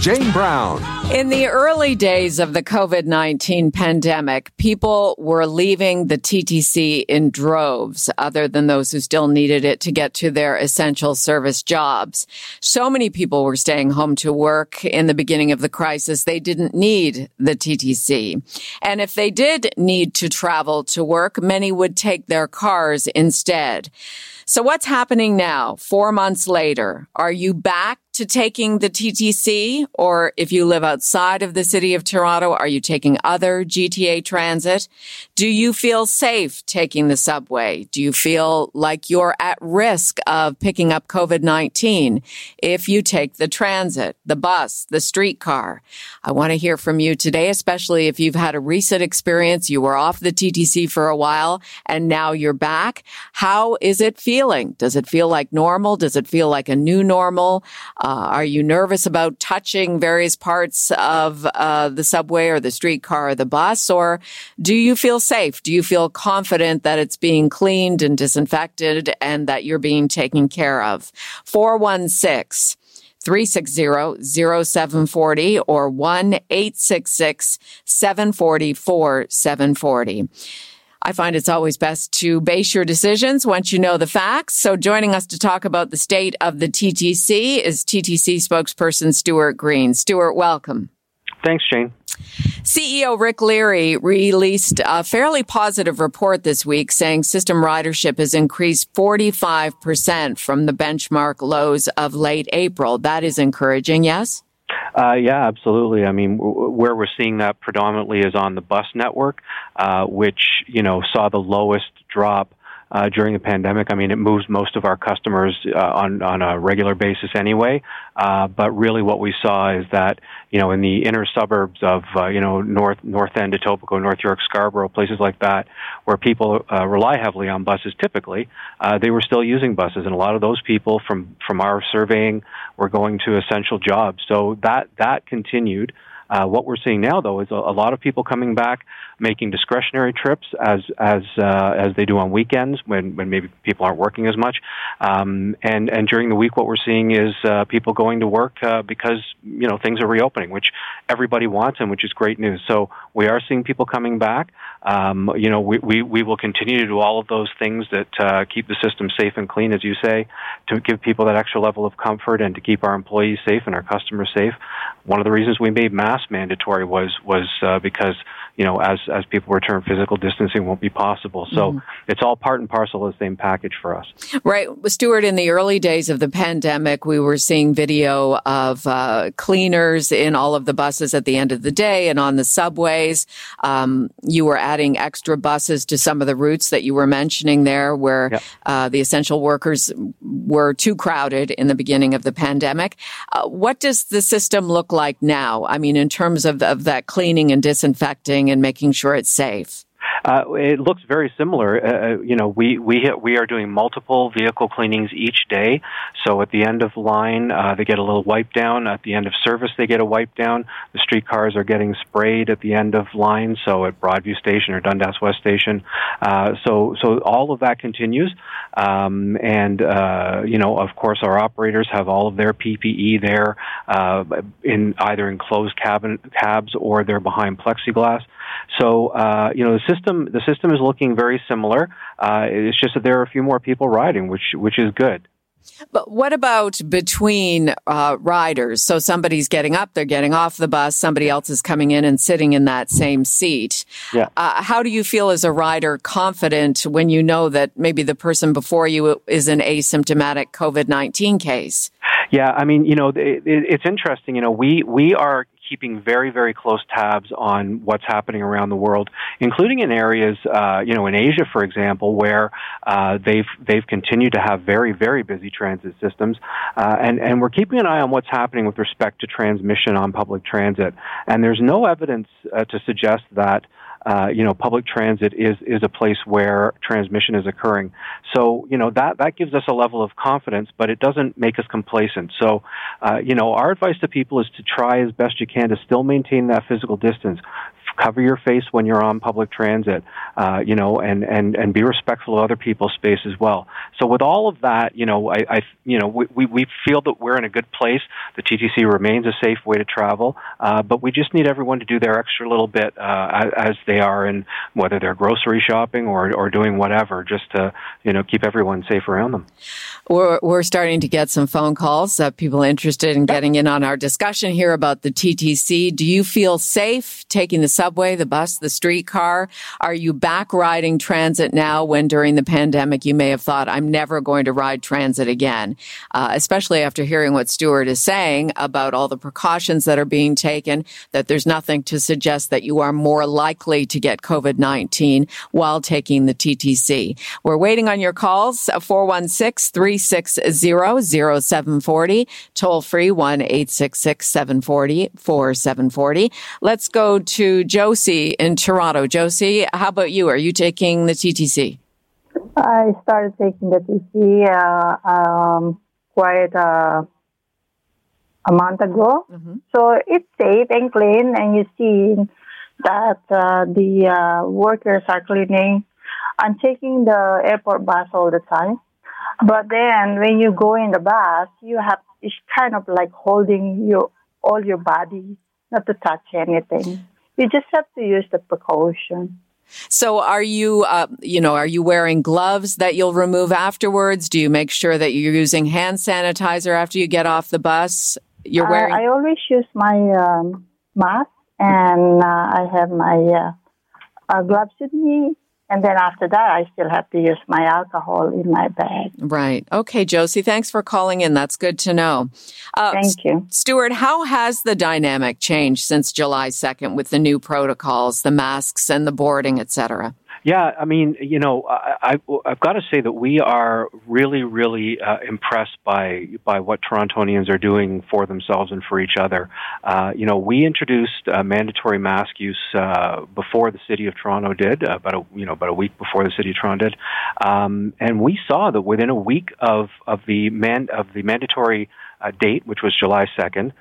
Jane Brown. In the early days of the COVID 19 pandemic, people were leaving the TTC in droves, other than those who still needed it to get to their essential service jobs. So many people were staying home to work in the beginning of the crisis, they didn't need the TTC. And if they did need to travel to work, many would take their cars instead. So what's happening now, four months later? Are you back to taking the TTC? Or if you live outside of the city of Toronto, are you taking other GTA transit? Do you feel safe taking the subway? Do you feel like you're at risk of picking up COVID-19 if you take the transit, the bus, the streetcar? I want to hear from you today, especially if you've had a recent experience. You were off the TTC for a while and now you're back. How is it feeling? Does it feel like normal? Does it feel like a new normal? Uh, are you nervous about touching various parts of uh, the subway or the streetcar or the bus? Or do you feel safe? Do you feel confident that it's being cleaned and disinfected and that you're being taken care of? 416 360 0740 or 1 866 740 740. I find it's always best to base your decisions once you know the facts. So joining us to talk about the state of the TTC is TTC spokesperson Stuart Green. Stuart, welcome. Thanks, Jane. CEO Rick Leary released a fairly positive report this week saying system ridership has increased 45% from the benchmark lows of late April. That is encouraging, yes? Uh, yeah, absolutely. I mean, w- where we're seeing that predominantly is on the bus network, uh, which you know saw the lowest drop uh, during the pandemic. I mean, it moves most of our customers uh, on on a regular basis anyway. Uh, but really, what we saw is that you know in the inner suburbs of uh, you know North North End, Etobicoke, North York, Scarborough, places like that, where people uh, rely heavily on buses, typically uh, they were still using buses, and a lot of those people from from our surveying were going to essential jobs. So that that continued. Uh, what we're seeing now, though, is a, a, lot of people coming back, making discretionary trips as as uh, as they do on weekends when when maybe people aren't working as much, um, and and during the week, what we're seeing is uh, people going to work uh, because you know things are reopening, which everybody wants and which is great news. So we are seeing people coming back. Um, you know, we, we we will continue to do all of those things that uh, keep the system safe and clean, as you say, to give people that extra level of comfort and to keep our employees safe and our customers safe. One of the reasons we made mask mandatory was was uh, because you know as as people return, physical distancing won't be possible. So mm-hmm. it's all part and parcel of the same package for us. Right, Stuart. In the early days of the pandemic, we were seeing video of uh, cleaners in all of the buses at the end of the day and on the subways. Um, you were adding extra buses to some of the routes that you were mentioning there, where yep. uh, the essential workers were too crowded in the beginning of the pandemic. Uh, what does the system look like now? I mean, in terms of, of that cleaning and disinfecting and making sure it's safe? Uh, it looks very similar. Uh, uh, you know, we we we are doing multiple vehicle cleanings each day. So at the end of line, uh, they get a little wipe down. At the end of service, they get a wipe down. The streetcars are getting sprayed at the end of line. So at Broadview Station or Dundas West Station. Uh, so so all of that continues. Um, and uh, you know, of course, our operators have all of their PPE there in either enclosed cabin cabs or they're behind plexiglass. So you know the system the system is looking very similar. Uh, it's just that there are a few more people riding, which which is good. But what about between uh, riders? So somebody's getting up, they're getting off the bus, somebody else is coming in and sitting in that same seat. Yeah. Uh, how do you feel as a rider confident when you know that maybe the person before you is an asymptomatic COVID 19 case? Yeah, I mean, you know, it, it, it's interesting. You know, we we are keeping very, very close tabs on what's happening around the world, including in areas, uh, you know, in Asia, for example, where uh, they've they've continued to have very, very busy transit systems, uh, and and we're keeping an eye on what's happening with respect to transmission on public transit. And there's no evidence uh, to suggest that uh, you know, public transit is is a place where transmission is occurring. So, you know, that that gives us a level of confidence, but it doesn't make us complacent. So, uh, you know, our advice to people is to try as best you can to still maintain that physical distance cover your face when you're on public transit, uh, you know, and, and, and be respectful of other people's space as well. So with all of that, you know, I, I you know, we, we feel that we're in a good place. The TTC remains a safe way to travel, uh, but we just need everyone to do their extra little bit uh, as they are in whether they're grocery shopping or, or doing whatever, just to, you know, keep everyone safe around them. We're, we're starting to get some phone calls, uh, people interested in getting in on our discussion here about the TTC. Do you feel safe taking the subway, the bus, the streetcar? Are you back riding transit now when during the pandemic you may have thought, I'm never going to ride transit again? Uh, especially after hearing what Stuart is saying about all the precautions that are being taken, that there's nothing to suggest that you are more likely to get COVID-19 while taking the TTC. We're waiting on your calls, 416 360 0740, toll free 1 866 740 4740. Let's go to Josie in Toronto. Josie, how about you? Are you taking the TTC? I started taking the TTC uh, um, quite uh, a month ago. Mm-hmm. So it's safe and clean, and you see that uh, the uh, workers are cleaning. I'm taking the airport bus all the time. But then when you go in the bus, you have, it's kind of like holding your, all your body, not to touch anything. You just have to use the precaution. So are you, uh, you know, are you wearing gloves that you'll remove afterwards? Do you make sure that you're using hand sanitizer after you get off the bus? You're wearing. I, I always use my um, mask and uh, I have my uh, gloves with me. And then after that, I still have to use my alcohol in my bag. Right. Okay, Josie, thanks for calling in. That's good to know. Uh, Thank you. Stuart, how has the dynamic changed since July 2nd with the new protocols, the masks and the boarding, et cetera? Yeah, I mean, you know, I, have got to say that we are really, really uh, impressed by by what Torontonians are doing for themselves and for each other. Uh, you know, we introduced uh, mandatory mask use uh, before the city of Toronto did, uh, about a you know about a week before the city of Toronto did, um, and we saw that within a week of of the man of the mandatory uh, date, which was July second,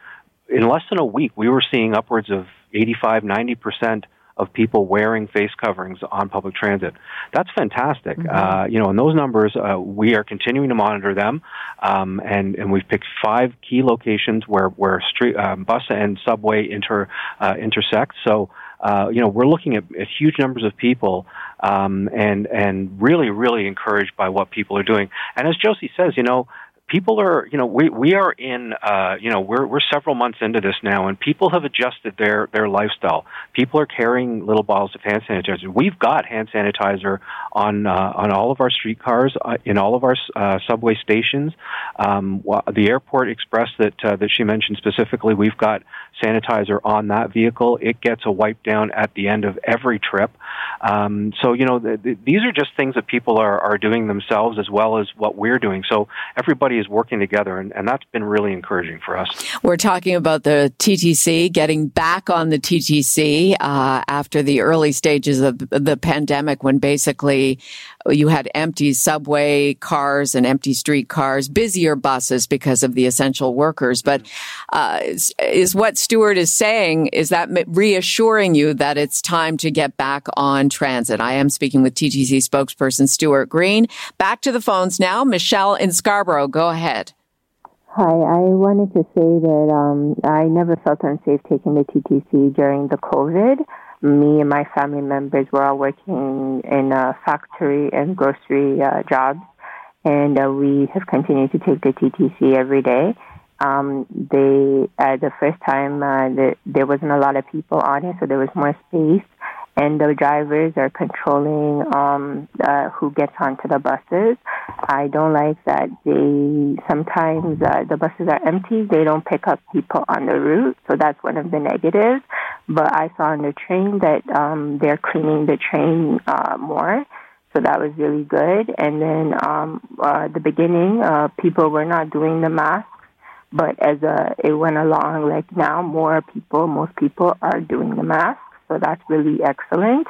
in less than a week, we were seeing upwards of 85, 90 percent of people wearing face coverings on public transit. That's fantastic. Mm-hmm. Uh, you know, and those numbers, uh, we are continuing to monitor them, um, and and we've picked five key locations where where street um, bus and subway inter uh, intersect. So. Uh, you know, we're looking at, at huge numbers of people, um, and and really, really encouraged by what people are doing. And as Josie says, you know, people are, you know, we we are in, uh, you know, we're we're several months into this now, and people have adjusted their their lifestyle. People are carrying little bottles of hand sanitizer. We've got hand sanitizer on uh, on all of our streetcars, uh, in all of our uh, subway stations. Um, the airport express that uh, that she mentioned specifically, we've got sanitizer on that vehicle. It gets a wipe down at the end of every trip. Um, so you know, the, the, these are just things that people are are doing themselves as well as what we're doing. So everybody is working together, and, and that's been really encouraging for us. We're talking about the TTC getting back on the TTC uh, after the early stages of the pandemic, when basically you had empty subway cars and empty street cars, busier buses because of the essential workers. But uh, is, is what Stuart is saying is that reassuring you that it's time to get back on transit. I am speaking with TTC spokesperson Stuart Green. Back to the phones now. Michelle in Scarborough, go ahead. Hi, I wanted to say that um, I never felt unsafe taking the TTC during the COVID me and my family members were all working in a factory and grocery uh, jobs, and uh, we have continued to take the TTC every day. Um, they uh, the first time uh, the, there wasn't a lot of people on it, so there was more space, and the drivers are controlling um, uh, who gets onto the buses. I don't like that they sometimes uh, the buses are empty. They don't pick up people on the route, so that's one of the negatives. But I saw on the train that um, they're cleaning the train uh, more. So that was really good. And then um, uh, the beginning, uh, people were not doing the masks, but as uh, it went along, like now, more people, most people are doing the masks. So that's really excellent.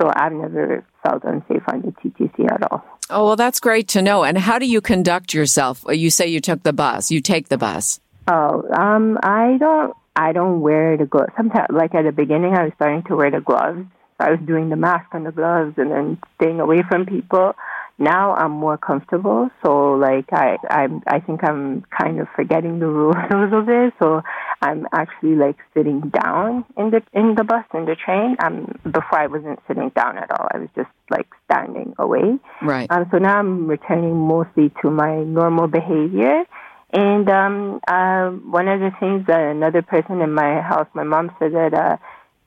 So I've never felt unsafe on the TTC at all. Oh, well, that's great to know. And how do you conduct yourself? You say you took the bus. You take the bus. Oh, um, I don't. I don't wear the gloves. Sometimes, like at the beginning, I was starting to wear the gloves. I was doing the mask and the gloves, and then staying away from people now I'm more comfortable. So like I I'm I think I'm kind of forgetting the rules a little bit. So I'm actually like sitting down in the in the bus in the train. Um before I wasn't sitting down at all. I was just like standing away. Right. Um so now I'm returning mostly to my normal behavior. And um uh one of the things that another person in my house, my mom said that uh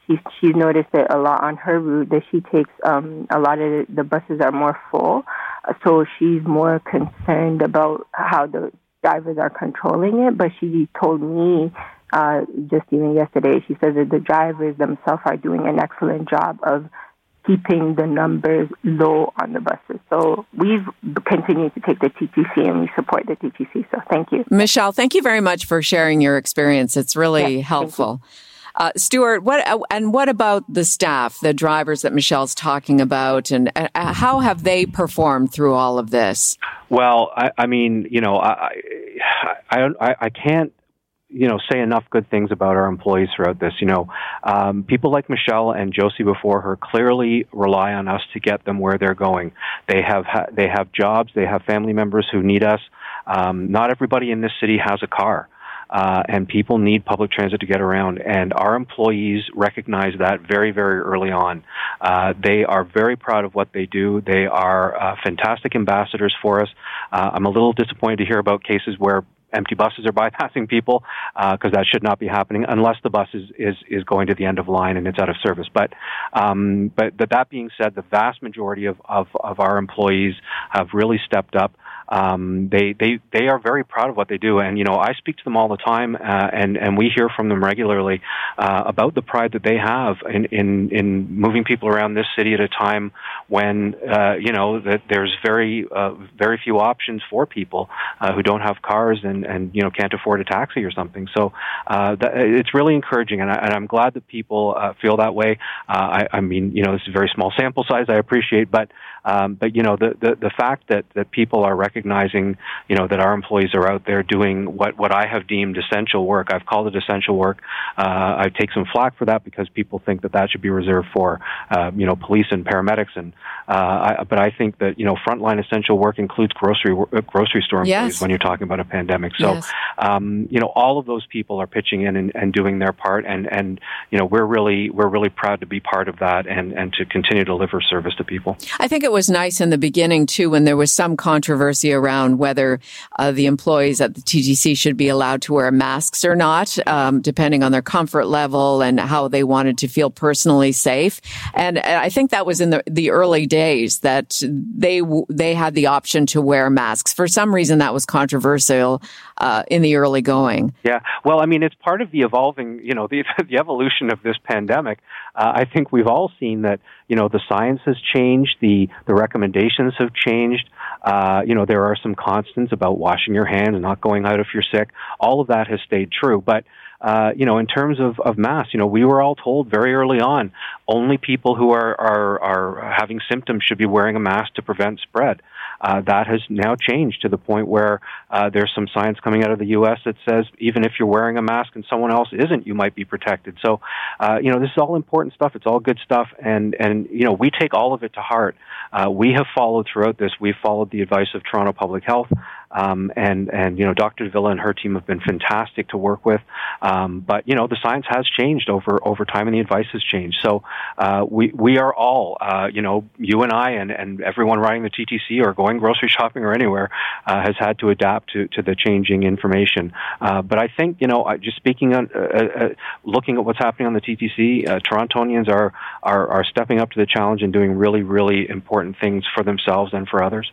she's she's noticed it a lot on her route that she takes um a lot of the, buses are more full so she's more concerned about how the drivers are controlling it but she told me uh just even yesterday she says that the drivers themselves are doing an excellent job of keeping the numbers low on the buses. So we've continued to take the TTC and we support the TTC. So thank you. Michelle, thank you very much for sharing your experience. It's really yeah, helpful. Uh, Stuart, what uh, and what about the staff, the drivers that Michelle's talking about, and uh, how have they performed through all of this? Well, I, I mean, you know, I, I, I, I can't you know say enough good things about our employees throughout this. You know, um, people like Michelle and Josie before her clearly rely on us to get them where they're going. They have ha- they have jobs, they have family members who need us. Um, not everybody in this city has a car uh, and people need public transit to get around. And our employees recognize that very, very early on. Uh, they are very proud of what they do. They are uh, fantastic ambassadors for us. Uh, I'm a little disappointed to hear about cases where empty buses are bypassing people because uh, that should not be happening unless the bus is, is, is going to the end of line and it's out of service. But um, but, that being said, the vast majority of, of, of our employees have really stepped up um, they they they are very proud of what they do, and you know I speak to them all the time, uh, and and we hear from them regularly uh, about the pride that they have in in in moving people around this city at a time when uh, you know that there's very uh, very few options for people uh, who don't have cars and and you know can't afford a taxi or something. So uh, that, it's really encouraging, and, I, and I'm glad that people uh, feel that way. Uh, I, I mean, you know, this is a very small sample size. I appreciate, but um, but you know, the, the the fact that that people are recognizing, you know, that our employees are out there doing what what I have deemed essential work. I've called it essential work. Uh, I take some flack for that because people think that that should be reserved for, uh, you know, police and paramedics. And uh, I, but I think that you know, frontline essential work includes grocery uh, grocery store employees yes. when you're talking about a pandemic. So, yes. um, you know, all of those people are pitching in and, and doing their part, and and you know, we're really we're really proud to be part of that and and to continue to deliver service to people. I think it was nice in the beginning too, when there was some controversy around whether uh, the employees at the TTC should be allowed to wear masks or not, um, depending on their comfort level and how they wanted to feel personally safe. And I think that was in the, the early days that they they had the option to wear masks. For some reason, that was controversial uh, in the early going. Yeah, well, I mean, it's part of the evolving, you know, the the evolution of this pandemic. Uh, I think we've all seen that, you know, the science has changed, the the recommendations have changed. Uh, you know, there are some constants about washing your hands and not going out if you're sick. All of that has stayed true, but uh, you know, in terms of, of masks, you know, we were all told very early on only people who are, are, are having symptoms should be wearing a mask to prevent spread. Uh, that has now changed to the point where uh, there's some science coming out of the U.S. that says even if you're wearing a mask and someone else isn't, you might be protected. So, uh, you know, this is all important stuff. It's all good stuff, and and you know, we take all of it to heart. Uh, we have followed throughout this. We've followed the advice of Toronto Public Health. Um, and and you know, Dr. de Villa and her team have been fantastic to work with. Um, but you know, the science has changed over over time, and the advice has changed. So uh, we we are all, uh, you know, you and I, and and everyone riding the TTC or going grocery shopping or anywhere uh, has had to adapt to to the changing information. Uh, but I think you know, just speaking on uh, uh, looking at what's happening on the TTC, Torontonians are, are are stepping up to the challenge and doing really really important things for themselves and for others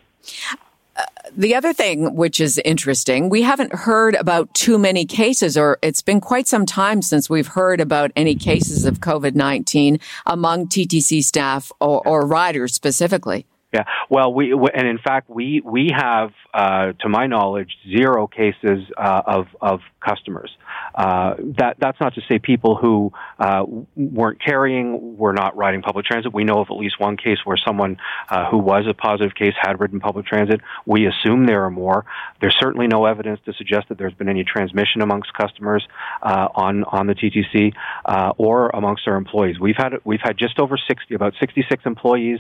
the other thing which is interesting, we haven't heard about too many cases, or it's been quite some time since we've heard about any cases of COVID 19 among TTC staff or, or riders specifically. Yeah, well, we and in fact we we have, uh, to my knowledge, zero cases uh, of of customers. Uh, that that's not to say people who uh, weren't carrying were not riding public transit. We know of at least one case where someone uh, who was a positive case had ridden public transit. We assume there are more. There's certainly no evidence to suggest that there's been any transmission amongst customers uh, on on the TTC or amongst our employees. We've had we've had just over 60, about 66 employees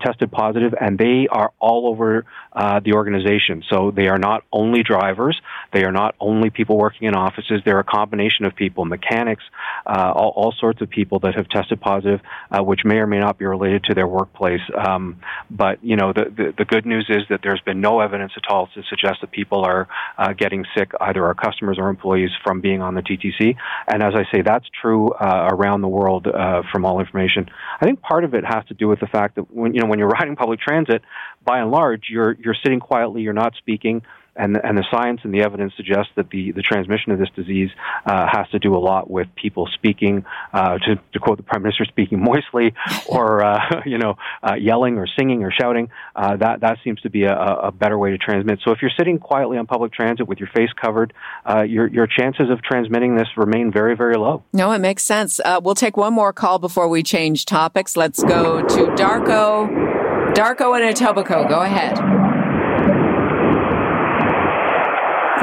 tested positive, and they are all over the organization. So they are not only drivers, they are not only people working in offices. They're a combination of people, mechanics, uh, all, all, sorts of people that have tested positive, uh, which may or may not be related to their workplace. Um, but you know, the, the, the good news is that there's been no evidence at all to suggest that people are uh, getting sick, either our customers or employees, from being on the TTC. And as I say, that's true uh, around the world uh, from all information. I think part of it has to do with the fact that when you know when you're riding public transit, by and large, you're you're sitting quietly, you're not speaking and and the science and the evidence suggests that the the transmission of this disease uh, has to do a lot with people speaking, uh, to, to quote the prime minister, speaking moistly, or uh, you know, uh, yelling or singing or shouting. Uh, that that seems to be a, a, better way to transmit. So if you're sitting quietly on public transit with your face covered, uh, your your chances of transmitting this remain very very low. No, it makes sense. we'll take one more call before we change topics. Let's go to Darko. Darko and Etobicoke. Go ahead.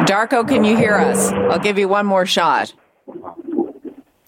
Darko, can you hear us? I'll give you one more shot.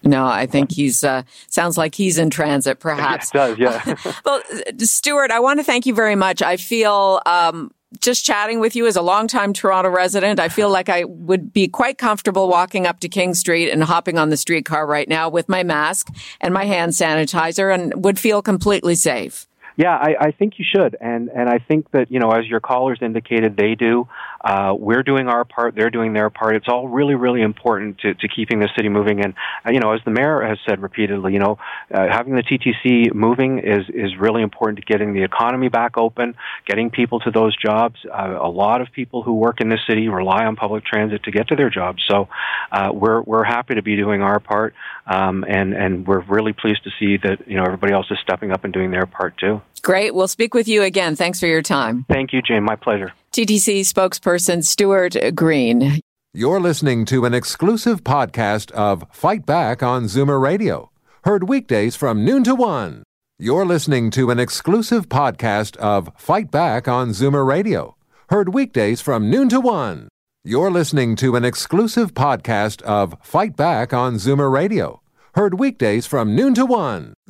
No, I think he's uh, sounds like he's in transit, perhaps. Yeah, does, yeah. well, Stuart, I want to thank you very much. I feel um, just chatting with you as a longtime Toronto resident, I feel like I would be quite comfortable walking up to King Street and hopping on the streetcar right now with my mask and my hand sanitizer and would feel completely safe. Yeah, I, I think you should, and and I think that you know, as your callers indicated, they do. Uh, we're doing our part; they're doing their part. It's all really, really important to, to keeping the city moving. And uh, you know, as the mayor has said repeatedly, you know, uh, having the TTC moving is is really important to getting the economy back open, getting people to those jobs. Uh, a lot of people who work in this city rely on public transit to get to their jobs. So uh, we're we're happy to be doing our part, um, and and we're really pleased to see that you know everybody else is stepping up and doing their part too. Great. We'll speak with you again. Thanks for your time. Thank you, Jane. My pleasure. TTC spokesperson Stuart Green. You're listening to an exclusive podcast of Fight Back on Zoomer Radio, heard weekdays from noon to one. You're listening to an exclusive podcast of Fight Back on Zoomer Radio, heard weekdays from noon to one. You're listening to an exclusive podcast of Fight Back on Zoomer Radio Heard weekdays from noon to one.